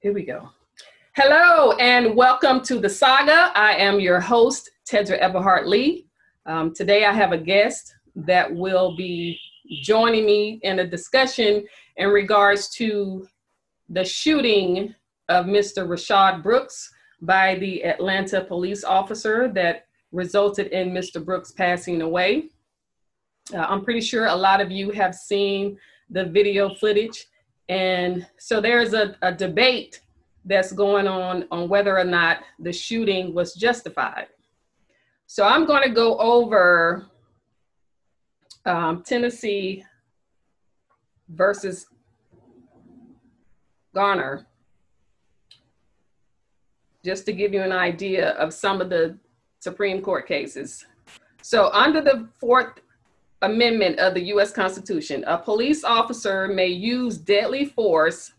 Here we go. Hello and welcome to the saga. I am your host, Tedra Everhart Lee. Um, today I have a guest that will be joining me in a discussion in regards to the shooting of Mr. Rayshard Brooks by the Atlanta police officer that resulted in Mr. Brooks passing away. Uh, I'm pretty sure a lot of you have seen the video footage and so there's a, a debate that's going on on whether or not the shooting was justified. So I'm going to go over um, Tennessee versus Garner, just to give you an idea of some of the Supreme Court cases. So under the Fourth Amendment of the US Constitution, a police officer may use deadly force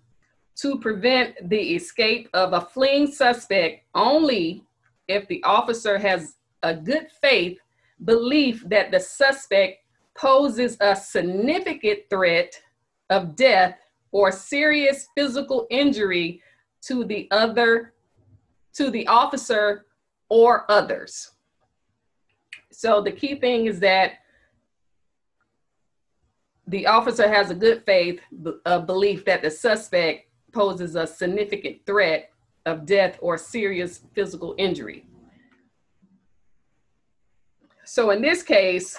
to prevent the escape of a fleeing suspect only if the officer has a good faith belief that the suspect poses a significant threat of death or serious physical injury to the other to the officer or others. So the key thing is that the officer has a good faith uh, belief that the suspect poses a significant threat of death or serious physical injury. So in this case,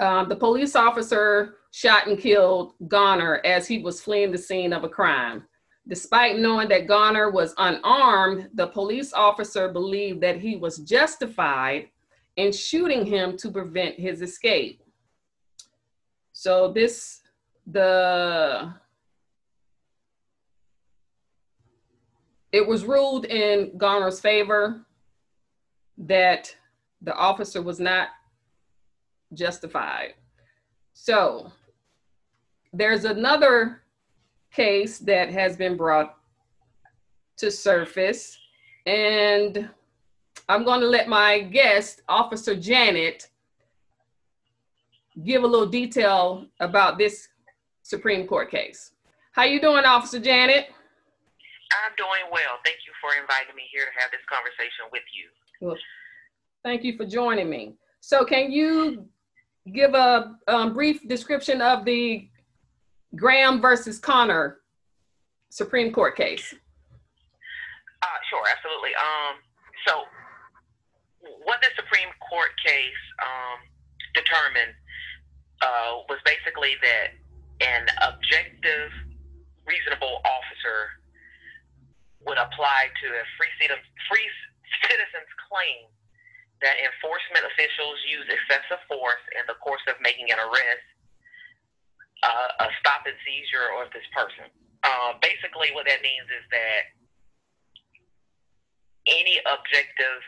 um, the police officer shot and killed Garner as he was fleeing the scene of a crime. Despite knowing that Garner was unarmed, the police officer believed that he was justified in shooting him to prevent his escape. So this, the, it was ruled in Garner's favor that the officer was not justified. So there's another case that has been brought to surface and I'm going to let my guest, Officer Janet, give a little detail about this Supreme Court case. How you doing, Officer Janet? I'm doing well. Thank you for inviting me here to have this conversation with you. Well, thank you for joining me. So, can you give a um, brief description of the Graham versus Connor Supreme Court case? Uh, sure, absolutely. Um, so, what the Supreme Court case um, determined uh, was basically that an objective, reasonable officer would apply to a free, citizen, free citizen's claim that enforcement officials use excessive force in the course of making an arrest, uh, a stop and seizure of this person. Uh, basically, what that means is that any objective,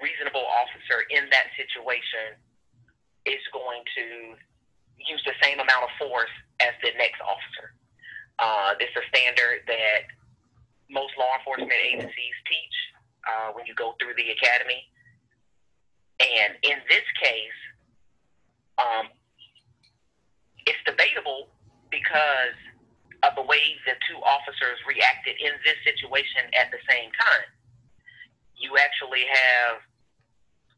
reasonable officer in that situation is going to use the same amount of force as the next officer. Uh, this is a standard that most law enforcement agencies teach uh, when you go through the academy. And in this case, um, it's debatable because of the way the two officers reacted in this situation at the same time. You actually have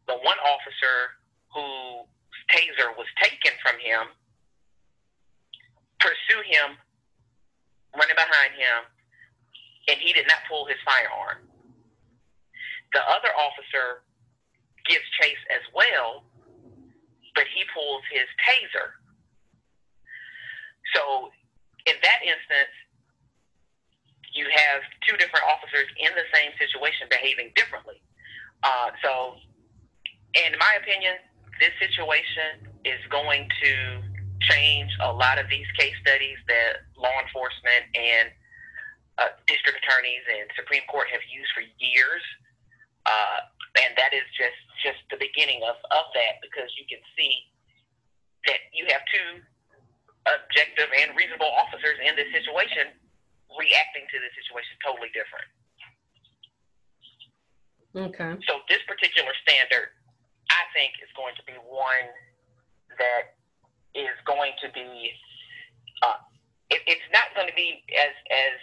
the one officer who taser was taken from him, pursue him, running behind him, and he did not pull his firearm. The other officer gives chase as well, but he pulls his taser. So, in that instance, you have two different officers in the same situation behaving differently. Uh, so, in my opinion, this situation is going to change a lot of these case studies that law enforcement and uh, district attorneys and Supreme Court have used for years. Uh, and that is just, just the beginning of, of that because you can see that you have two objective and reasonable officers in this situation reacting to the situation totally different. Okay. So this particular standard I think is going to be one that is going to be. Uh, it, it's not going to be as as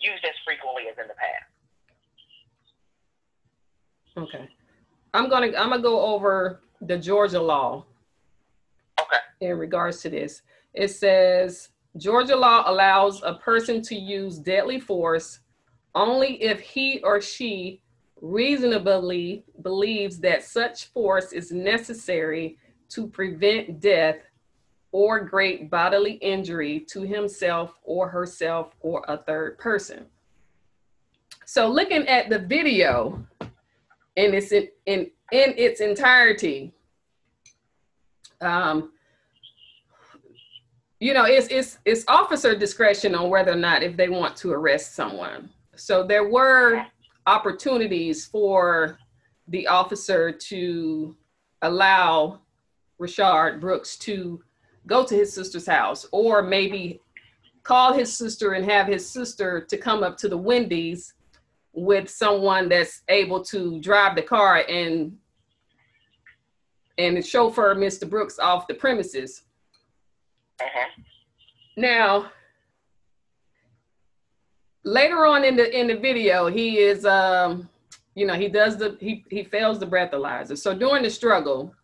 used as frequently as in the past. Okay. I'm gonna I'm gonna go over the Georgia law Okay. in regards to this. It says Georgia law allows a person to use deadly force only if he or she reasonably believes that such force is necessary to prevent death or great bodily injury to himself or herself or a third person. So looking at the video in its in in, its entirety, um, you know, it's it's it's officer discretion on whether or not if they want to arrest someone. So there were opportunities for the officer to allow Rayshard Brooks to go to his sister's house or maybe call his sister and have his sister to come up to the Wendy's with someone that's able to drive the car and and chauffeur Mr. Brooks off the premises. Uh-huh. Now, later on in the in the video, he is um, you know, he does the he he fails the breathalyzer. So during the struggle,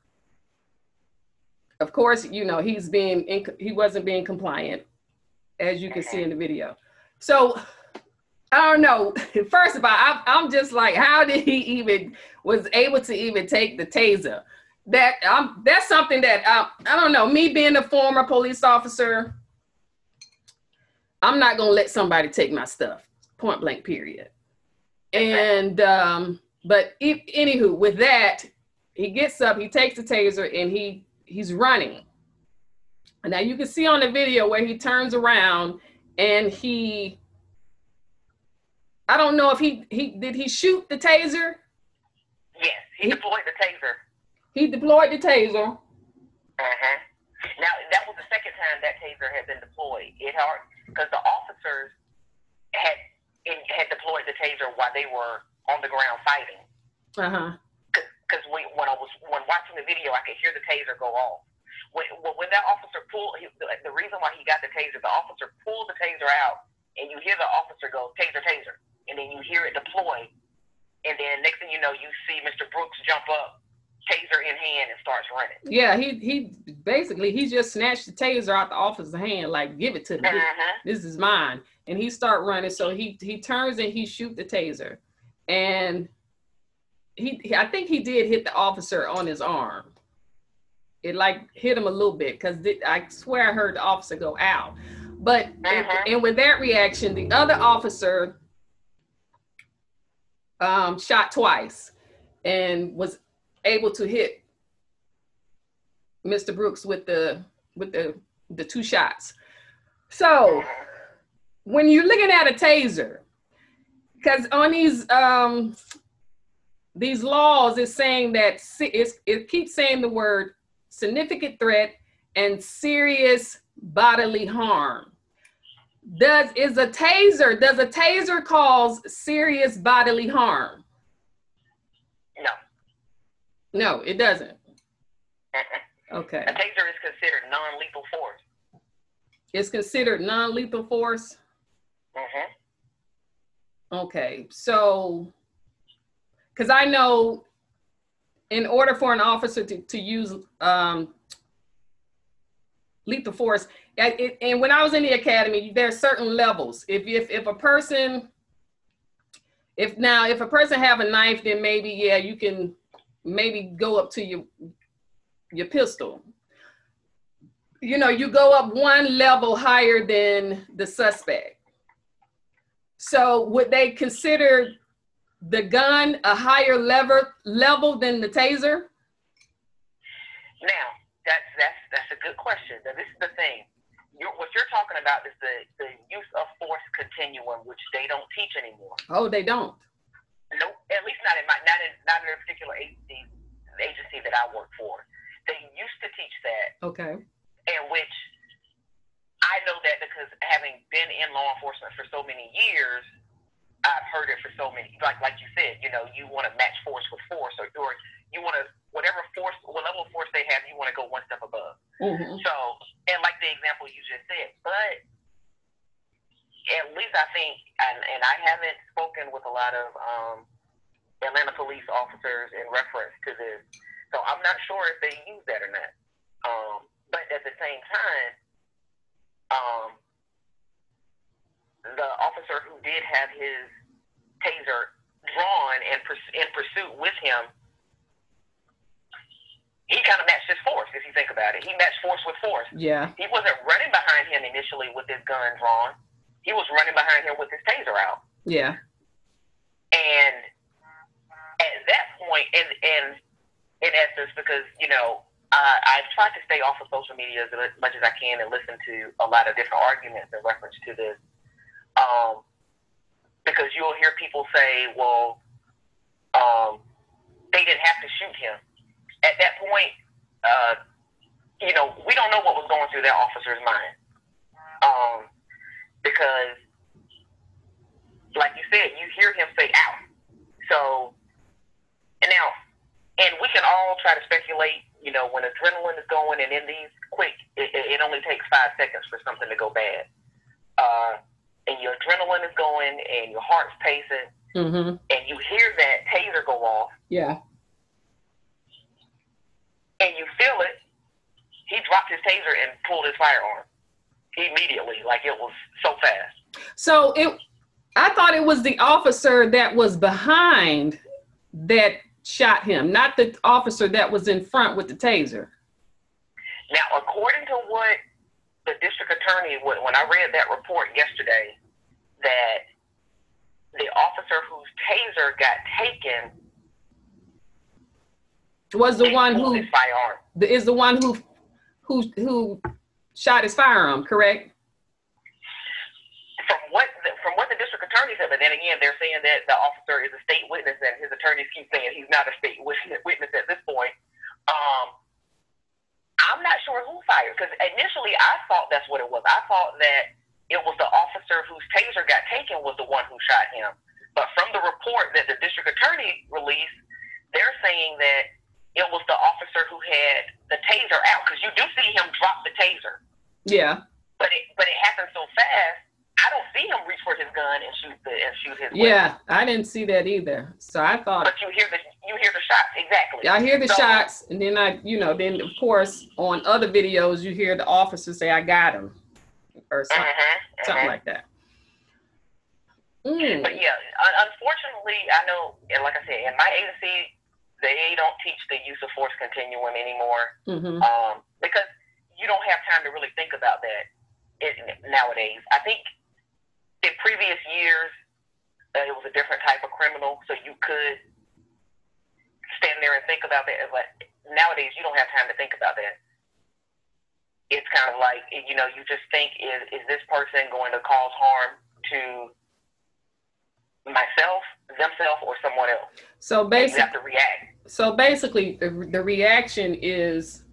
of course, you know, he's being in, he wasn't being compliant, as you can see in the video. So I don't know. First of all, I, I'm just like, how did he even was able to even take the taser? That um, that's something that I, I don't know. Me being a former police officer, I'm not gonna let somebody take my stuff. Point blank. Period. And um, but if, anywho, with that, he gets up, he takes the taser, and he he's running. Now you can see on the video where he turns around and he I don't know if he he did he shoot the taser? Yes, he deployed the taser. He deployed the taser. Uh-huh. Now that was the second time that taser had been deployed. It hard because the officers had in, had deployed the taser while they were on the ground fighting. Uh-huh. Because when I was when watching the video, I could hear the taser go off. When when that officer pulled, he, the, the reason why he got the taser, the officer pulled the taser out, and you hear the officer go taser taser, and then you hear it deploy, and then next thing you know, you see Mr. Brooks jump up, taser in hand, and starts running. Yeah, he he basically he just snatched the taser out the officer's hand, like give it to me. Uh-huh. This is mine. And he start running. So he he turns and he shoot the taser. And he, I think he did hit the officer on his arm. It like hit him a little bit because I swear I heard the officer go out. But and, Uh-huh. and with that reaction, the other officer um, shot twice and was able to hit Mr. Brooks with the with the the two shots. So when you're looking at a taser, because on these um these laws it's saying that it keeps saying the word significant threat and serious bodily harm. Does is a taser does a taser cause serious bodily harm? No. No, it doesn't. Okay. A taser is considered non-lethal force. It's considered non-lethal force. Mm-hmm. Okay, so because I know in order for an officer to, to use um, lethal force, and, it, and when I was in the academy, there are certain levels. If, if if a person, if now if a person have a knife, then maybe yeah, you can maybe go up to your your pistol. You know, you go up one level higher than the suspect. So would they consider the gun a higher level level than the taser? Now, that's that's that's a good question. Now, this is the thing. You're, what you're talking about is the, the use of force continuum, which they don't teach anymore. Oh, they don't. Nope, at least not in my not in not in a particular agency agency that I work for. They used to teach that, Okay. in which I know that because having been in law enforcement for so many years, I've heard it for so many. Like like you said, you know, you want to match force with force, or or you want to whatever force, what level of force they have, you want to go one step above. Mhm. So, and like the example you just said, but at least I think, and, and I haven't spoken with a lot of um, Atlanta police officers in reference to this, so I'm not sure if they use that or not. Um, but at the same time, um, the officer who did have his taser drawn and in pursuit with him, he kind of matched his force. If you think about it, he matched force with force. Yeah. He wasn't running behind him initially with his gun drawn. He was running behind him with his taser out. Yeah. And at that point, and and in essence, because you know, uh, I've tried to stay off of social media as much as I can and listen to a lot of different arguments in reference to this. Um, because you'll hear people say, well, um, they didn't have to shoot him. At that point, uh, you know, we don't know what was going through that officer's mind. Um, because, like you said, you hear him say out. So, and now, and we can all try to speculate, you know, when adrenaline is going and in these quick, it, it only takes five seconds for something to go bad. Uh, and your adrenaline is going and your heart's pacing, mm-hmm. and you hear that taser go off. Yeah. And you feel it. He dropped his taser and pulled his firearm immediately, like it was so fast. So it, I thought it was the officer that was behind that shot him, not the officer that was in front with the taser. Now, according to what the district attorney, when I read that report yesterday, that the officer whose taser got taken was the one who is the one who who who shot his firearm, correct? From what the, from what the district attorney said, but then again, they're saying that the officer is a state witness, and his attorneys keep saying he's not a state witness at this point. Um, I'm not sure who fired because initially I thought that's what it was. I thought that it was the officer whose taser got taken was the one who shot him. But from the report that the district attorney released, they're saying that it was the officer who had the taser out because you do see him drop the taser. Yeah. But it but it happened so fast. I don't see him reach for his gun and shoot the and shoot his. Yeah, I didn't see that either. So I thought. But you hear the you hear the shots exactly. I hear the so, shots, and then I, you know, then of course on other videos you hear the officer say, "I got him," or something, something mm-hmm. like that. Mm. But yeah, unfortunately, I know, and like I said, in my agency, they don't teach the use of force continuum anymore mm-hmm. um, because you don't have time to really think about that nowadays. I think in previous years, uh, it was a different type of criminal, so you could stand there and think about that. But nowadays, you don't have time to think about that. It's kind of like you know, you just think is is this person going to cause harm to myself, themselves, or someone else? So basically, you have to react. So basically, the, the reaction is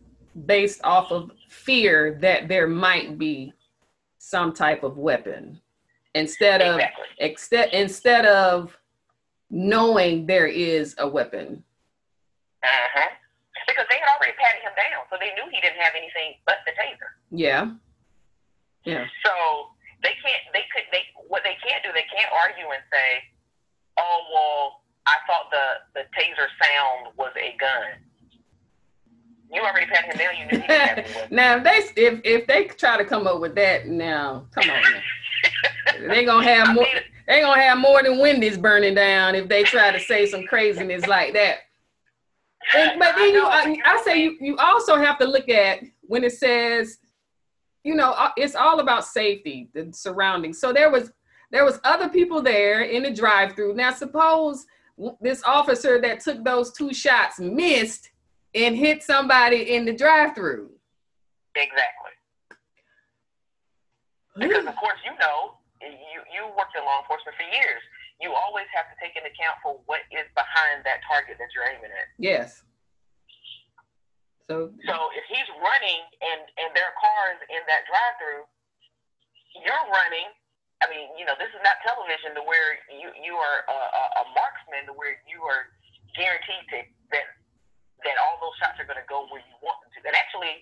based off of fear that there might be some type of weapon instead of exactly. instead of knowing there is a weapon. Uh-huh. Because they had already patted him down, so they knew he didn't have anything but the taser. Yeah. Yeah. So they can't. They could. They what they can't do. They can't argue and say, "Oh well, I thought the the taser sound was a gun." You already patted him down. You knew he Now, if they if if they try to come up with that, now come on. they gonna have more. They gonna have more than Wendy's burning down if they try to say some craziness like that. And, but then you, I, I say you, you also have to look at when it says, you know, uh, it's all about safety, the surroundings. So there was there was other people there in the drive-through. Now suppose this officer that took those two shots missed and hit somebody in the drive-through. Exactly. Because of course you know you you worked in law enforcement for years. You always have to take into account for what is behind that target that you're aiming at. Yes. So So if he's running and and there are cars in that drive-through, you're running. I mean, you know, this is not television to where you you are a, a, a marksman to where you are guaranteed to that that all those shots are going to go where you want them to. And actually,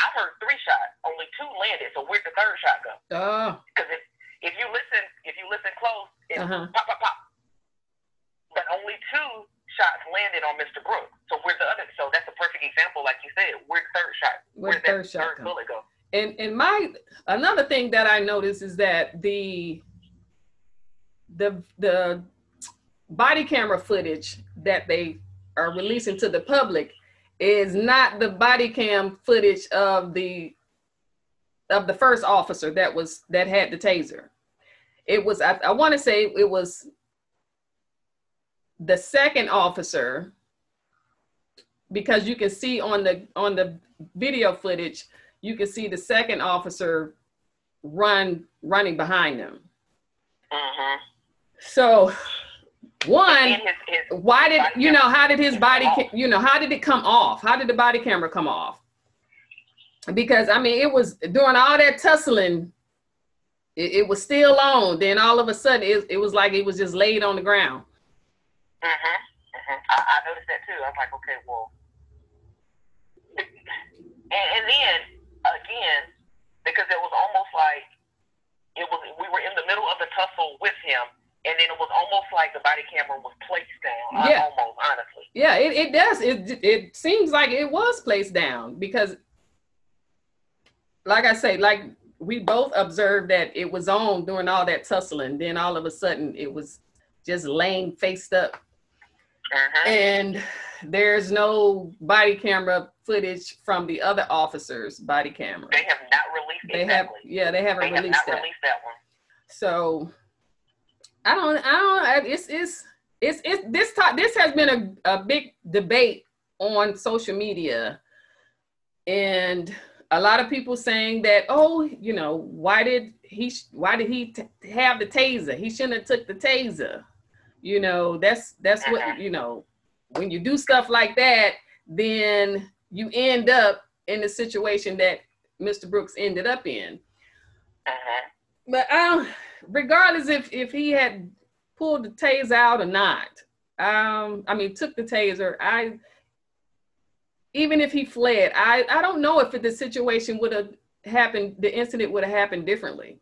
I've heard three shots, only two landed. So where'd the third shot go? Oh. Because if if you listen, if you listen close, it's uh-huh. pop, pop, pop. But only two shots landed on Mr. Brooks. So where's the other? So that's a perfect example, like you said. Where's the third shot? Where's third that shot third bullet go? And and my another thing that I noticed is that the the the body camera footage that they are releasing to the public is not the body cam footage of the of the first officer that was that had the taser. It was I, I want to say it was the second officer because you can see on the on the video footage you can see the second officer run running behind them. Uh-huh. So one his, his why did you know how did his body you know how did it come off? How did the body camera come off? Because i mean it was during all that tussling it, it was still on. Then all of a sudden it, it was like it was just laid on the ground. Uh-huh, uh-huh. I, I noticed that too. I was like okay well and, and then again because it was almost like it was we were in the middle of the tussle with him and then it was almost like the body camera was placed down. Yeah. Almost, honestly. Yeah, it, it does. It it seems like it was placed down because, like I say, like we both observed that it was on during all that tussling. Then all of a sudden, it was just laying faced up, uh-huh. and there's no body camera footage from the other officers' body camera. They have not released. They exactly. have, yeah, they haven't they released have that. Released that one. So I don't, I don't, it's, it's, it's, it's this talk, this has been a, a big debate on social media. And a lot of people saying that, oh, you know, why did he, why did he t- have the taser? He shouldn't have took the taser. You know, that's, that's what, uh-huh. you know, when you do stuff like that, then you end up in the situation that Mr. Brooks ended up in. Uh-huh. But don't, regardless if if he had pulled the taser out or not. Um, I mean, took the taser. I even if he fled, I I don't know if the situation would have happened, the incident would have happened differently.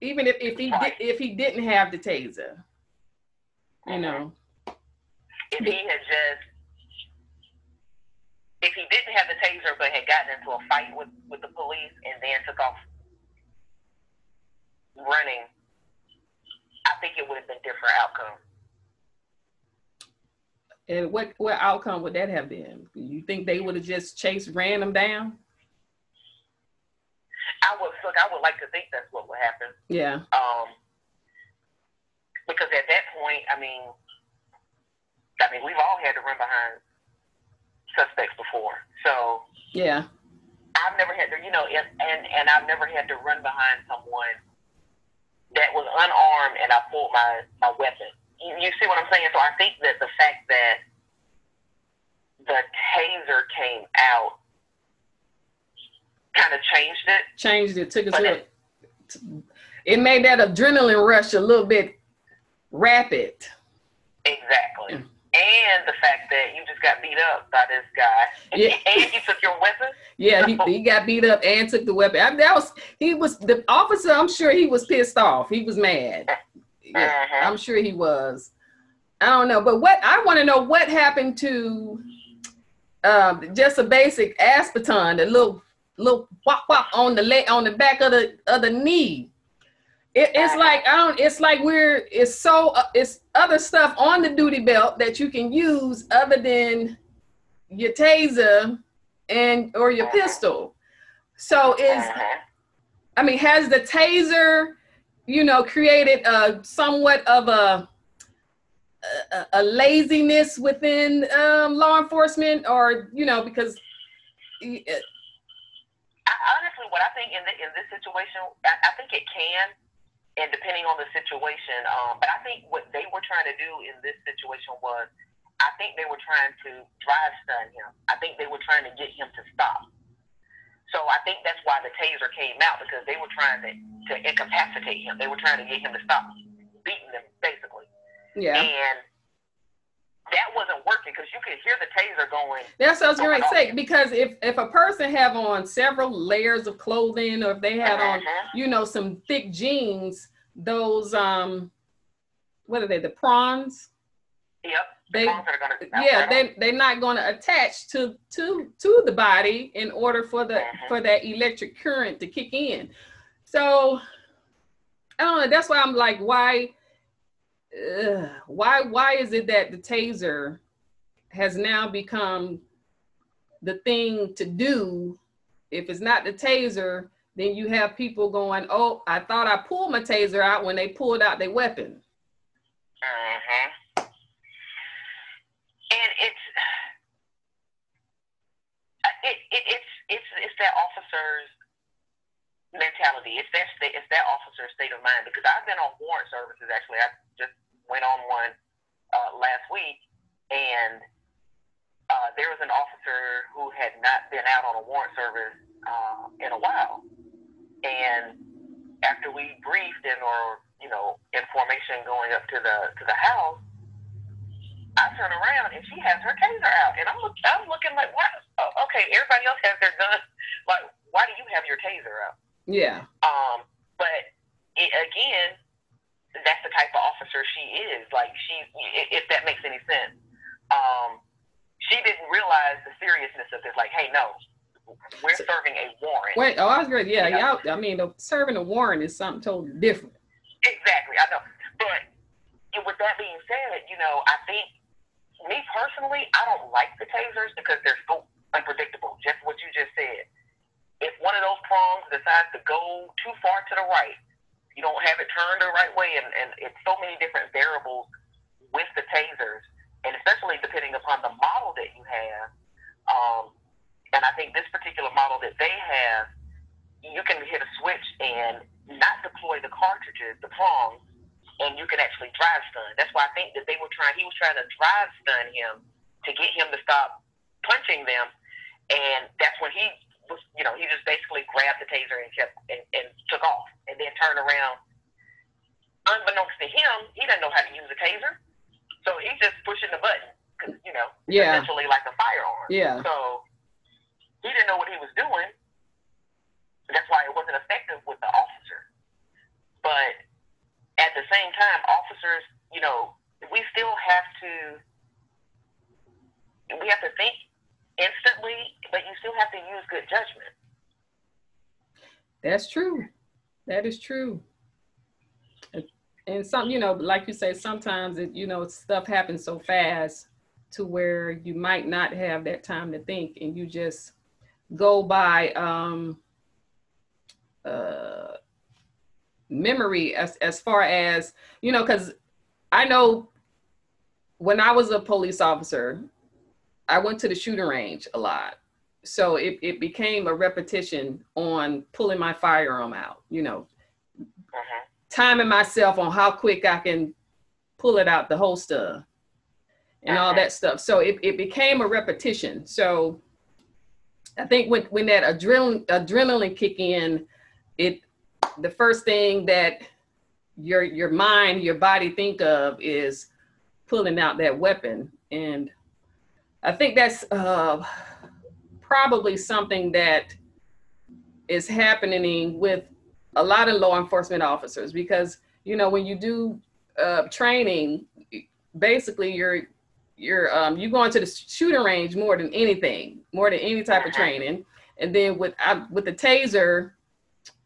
Even if, if he did, if he didn't have the taser, you know. If he had just if he didn't have the taser but had gotten into a fight with, with the police and then took off running, I think it would have been different outcome. And what what outcome would that have been? You think they would have just chased random down? I would look. I would like to think that's what would happen. Yeah. Um. Because at that point, I mean, I mean, we've all had to run behind suspects before. So. Yeah. I've never had to, you know, and and, and I've never had to run behind someone that was unarmed and I pulled my, my weapon. You, you see what I'm saying? So I think that the fact that the taser came out kind of changed it. Changed it, took it to it made that adrenaline rush a little bit rapid. Exactly. Mm. And the fact that you just got beat up by this guy, yeah. and he took your weapon. Yeah, he, he got beat up and took the weapon. I mean, that was he was the officer. I'm sure he was pissed off. He was mad. Yeah, uh-huh. I'm sure he was. I don't know, but what I want to know what happened to um, just a basic ASP baton, the little little whop whop on the leg on the back of the of the knee. It, it's like I don't. It's like we're. It's so. Uh, it's other stuff on the duty belt that you can use other than your taser and or your pistol. So is. I mean, has the taser, you know, created a somewhat of a a, a laziness within um, law enforcement, or you know, because. honestly, what I think in the, in this situation, I, I think it can and depending on the situation. Um, but I think what they were trying to do in this situation was, I think they were trying to drive stun him. I think they were trying to get him to stop. So I think that's why the taser came out because they were trying to, to incapacitate him. They were trying to get him to stop beating them, basically. Yeah. And that wasn't working because you could hear the taser going. That's what I was going to say. Because if if a person have on several layers of clothing, or if they had on, Mhm. you know, some thick jeans, those um, what are they? The prongs. Yep. They Phones that are gonna yeah, right they they're not going to attach to to to the body in order for the Mhm. for that electric current to kick in. So I don't know. That's why I'm like, why, uh, why, why is it that the taser has now become the thing to do? If it's not the taser, then you have people going, "Oh, I thought I pulled my taser out when they pulled out their weapon." Mm-hmm. And it's it, it it's it's it's that officer's mentality. It's that sta- it's that officer's state of mind. Because I've been on warrant services. Actually, I just went on one uh, last week, and uh, there was an officer who had not been out on a warrant service uh, in a while, and after we briefed and or you know information going up to the to the house, I turn around and she has her taser out, and I'm look, I'm looking like, what? Oh, okay, everybody else has their gun. Like, why do you have your taser out? Yeah, Um, but it, again, that's the type of officer she is. Like she, if that makes any sense. Um, she didn't realize the seriousness of this. Like, hey, no, we're So- serving a warrant. wait. Oh, I was great. Yeah, Yeah. y'all. I mean, serving a warrant is something totally different. Exactly, I know. But and with that being said, you know, I think me personally, I don't like the tasers because they're so unpredictable. Just what you just said. If one of those prongs decides to go too far to the right, you don't have it turned the right way, and, and it's so many different variables with the tasers, and especially depending upon the model that you have. Um, and I think this particular model that they have, you can hit a switch and not deploy the cartridges, the prongs, and you can actually drive stun. That's why I think that they were trying. He was trying to drive stun him to get him to stop punching them, and that's when he was, you know, he just basically grabbed the taser and kept and, and took off, and then turned around. Unbeknownst to him, he doesn't know how to use a taser, so he's just pushing the button because you know, it's Yeah. essentially like a firearm. Yeah, So he didn't know what he was doing. That's why it wasn't effective with the officer. But at the same time, officers, you know, we still have to we have to think instantly, but you still have to use good judgment. that's true. That is true. And some, you know, like you say, sometimes it, you know, stuff happens so fast to where you might not have that time to think, and you just go by um, uh, memory as as far as you know, because I know when I was a police officer, I went to the shooting range a lot. So it, it became a repetition on pulling my firearm out, you know, hmm timing myself on how quick I can pull it out the holster and all that stuff. So it, it became a repetition. So I think when, when that adrenaline adrenaline kick in, it the first thing that your your mind, your body think of is pulling out that weapon. And I think that's uh, probably something that is happening with a lot of law enforcement officers because you know when you do uh, training, basically you're you're um, you go into the shooting range more than anything, more than any type of training, and then with uh, with the taser,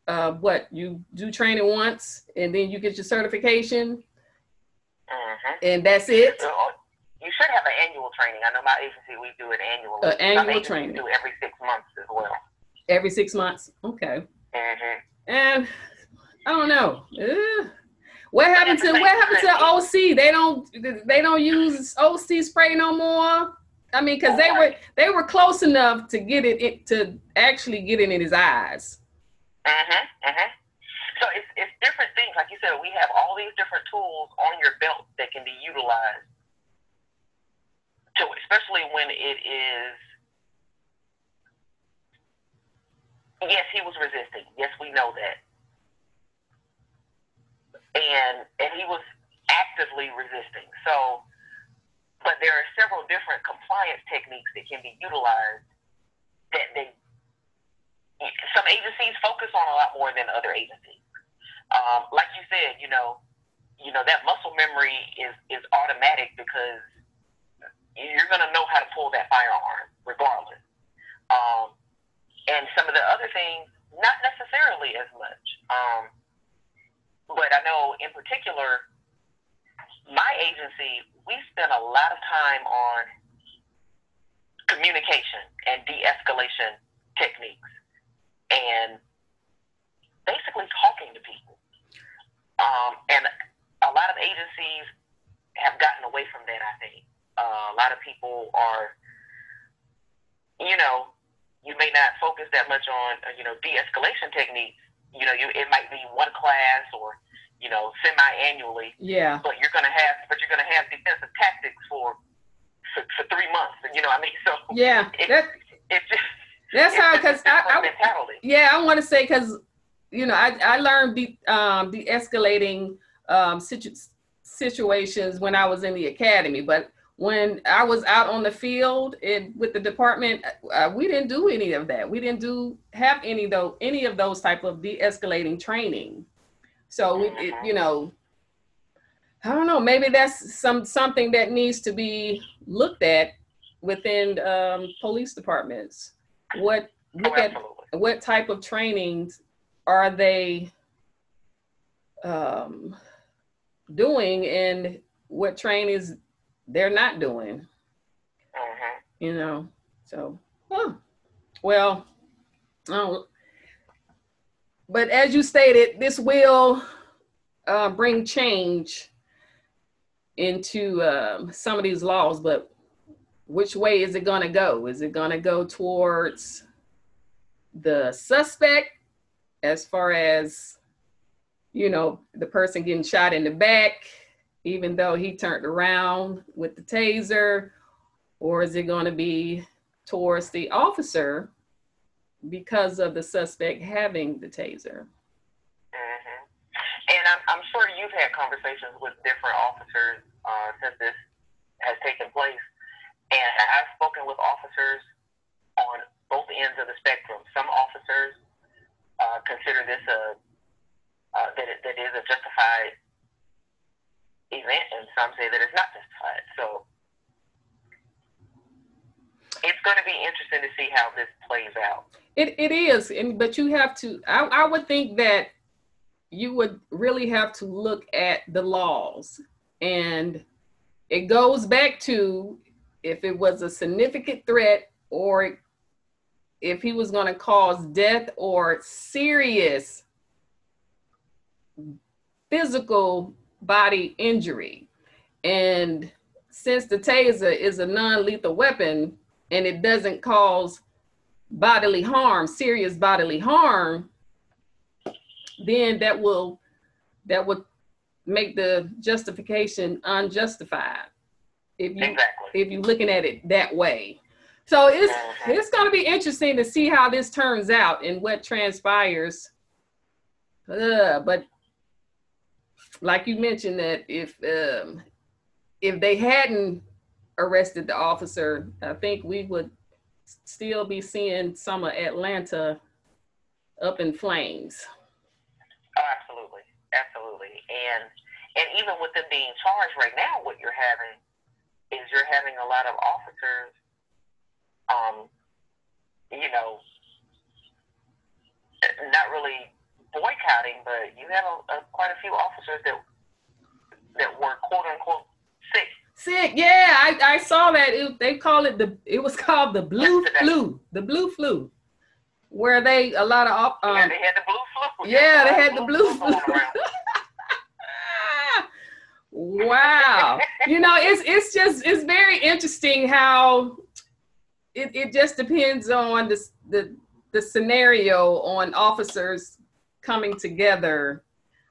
uh, what you do training once and then you get your certification hmm and that's it. You should have an annual training. I know my agency we do it annually. Uh, annual training. do every six months as well. Every six months. Okay. hmm And I don't know. Ugh. What happened to what happened to OC? They don't they don't use OC spray no more. I mean, because they were they were close enough to get it, it to actually get it in his eyes. Mm-hmm. Mm-hmm. So it's it's different things. Like you said, we have all these different tools on your belt that can be utilized. To especially when it is. Yes, he was resisting. Yes, we know that. And and he was actively resisting. So but there are several different compliance techniques that can be utilized that they some agencies focus on a lot more than other agencies. Um, like you said, you know, you know that muscle memory is is automatic because you're going to know how to pull that firearm regardless. Um, and some of the other things, not necessarily as much. Um, but I know in particular, my agency, we spend a lot of time on communication and de-escalation techniques and basically talking to people. Um, and a lot of agencies have gotten away from that, I think. Uh, a lot of people are, you know, you may not focus that much on, uh, you know, de-escalation techniques. You know, you, it might be one class or, you know, semi-annually. Yeah. But you're gonna have, but you're gonna have defensive tactics for for, for three months. And You know, what I mean, so yeah, it, that, it's just that's it's how because I, I yeah I want to say because you know I I learned de um, de-escalating um, situ- situations when I was in the academy, but when I was out on the field and with the department, uh, we didn't do any of that. We didn't do have any though any of those type of de-escalating training. So we, it, you know, I don't know. Maybe that's some something that needs to be looked at within um, police departments. What look at what type of trainings are they um, doing and what trainings they're not doing hmm you know? So huh. well oh, but as you stated this will uh, bring change into um, some of these laws but which way is it going to go? Is it going to go towards the suspect as far as you know the person getting shot in the back even though he turned around with the taser or is it going to be towards the officer because of the suspect having the taser hmm And I'm, I'm sure you've had conversations with different officers uh, since this has taken place. And I've spoken with officers on both ends of the spectrum. Some officers uh, consider this a uh, that it, that is a justified event, and some say that it's not justified. So it's going to be interesting to see how this plays out. It it is, and but you have to. I, I would think that you would really have to look at the laws, and it goes back to if it was a significant threat or if he was going to cause death or serious physical body injury, and since the taser is a non-lethal weapon and it doesn't cause bodily harm, serious bodily harm, then that will that would make the justification unjustified. If you Exactly. if you're looking at it that way. So it's it's going to be interesting to see how this turns out and what transpires. Uh, but like you mentioned that if um, if they hadn't arrested the officer, I think we would still be seeing some of Atlanta up in flames. Oh, absolutely, absolutely, and and even with them being charged right now, what you're having is you're having a lot of officers, um, you know, not really boycotting, but you have a, a, quite a few officers that that were quote unquote sick. Sick, yeah, I, I saw that. It, they call it the. It was called the blue Yesterday. flu. The blue flu, where they a lot of op- yeah, um, they had the blue flu. yeah, they had the blue going flu. wow, you know, it's it's just it's very interesting how it, it just depends on the the the scenario on officers coming together.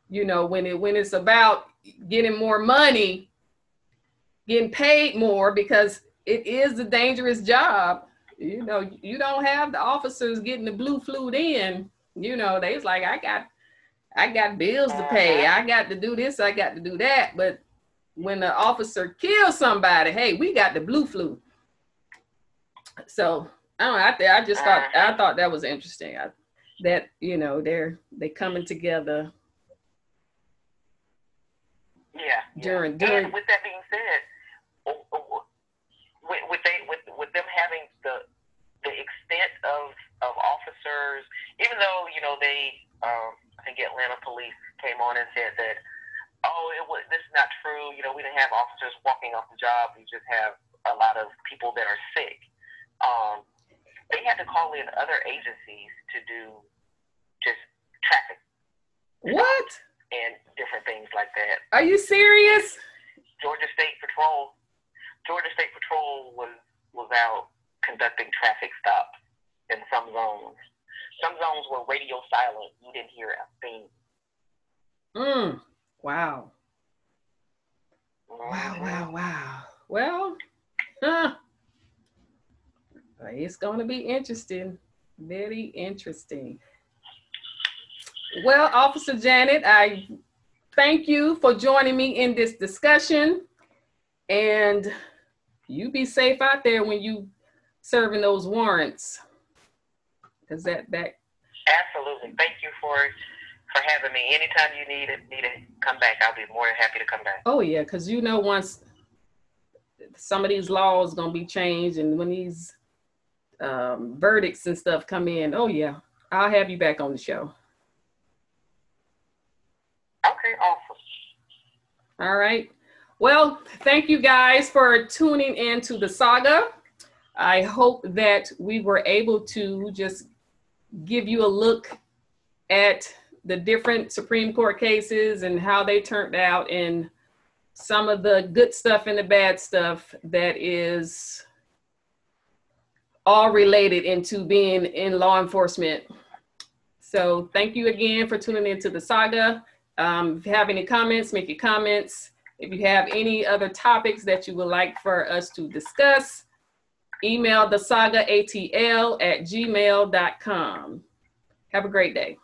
You know, when it when it's about getting more money getting paid more because it is a dangerous job. You know, you don't have the officers getting the blue flued in. You know, they's like, I got, I got bills to pay. I got to do this. I got to do that. But when the officer kills somebody, hey, we got the blue flu. So I don't know, I, th- I just thought I uh-huh. thought that was interesting. I, that you know they're they coming together Yeah. during And during with that being said, with, with they with with them having the the extent of of officers, even though you know they, um, I think Atlanta police came on and said that, oh, it was this is not true. You know, we didn't have officers walking off the job. We just have a lot of people that are sick. Um, they had to call in other agencies to do just traffic what? and different things like that. Are you serious? Georgia State Patrol, Georgia State Patrol was was out conducting traffic stops in some zones. Some zones were radio silent. You didn't hear a thing. Mm. Wow. Wow, wow, wow. Well, huh. It's going to be interesting. Very interesting. Well, Officer Janet, I thank you for joining me in this discussion. And you be safe out there when you serving those warrants. Because that, that, Absolutely. Thank you for for having me. Anytime you need it, need to come back, I'll be more than happy to come back. oh yeah, because you know once some of these laws going to be changed and when these um, verdicts and stuff come in, oh yeah, I'll have you back on the show. Okay, awesome. All right. Well, thank you guys for tuning in to the saga. I hope that we were able to just give you a look at the different Supreme Court cases and how they turned out and some of the good stuff and the bad stuff that is all related into being in law enforcement. So thank you again for tuning into the saga. Um, if you have any comments, make your comments. If you have any other topics that you would like for us to discuss, email the saga atl at gmail.com. Have a great day.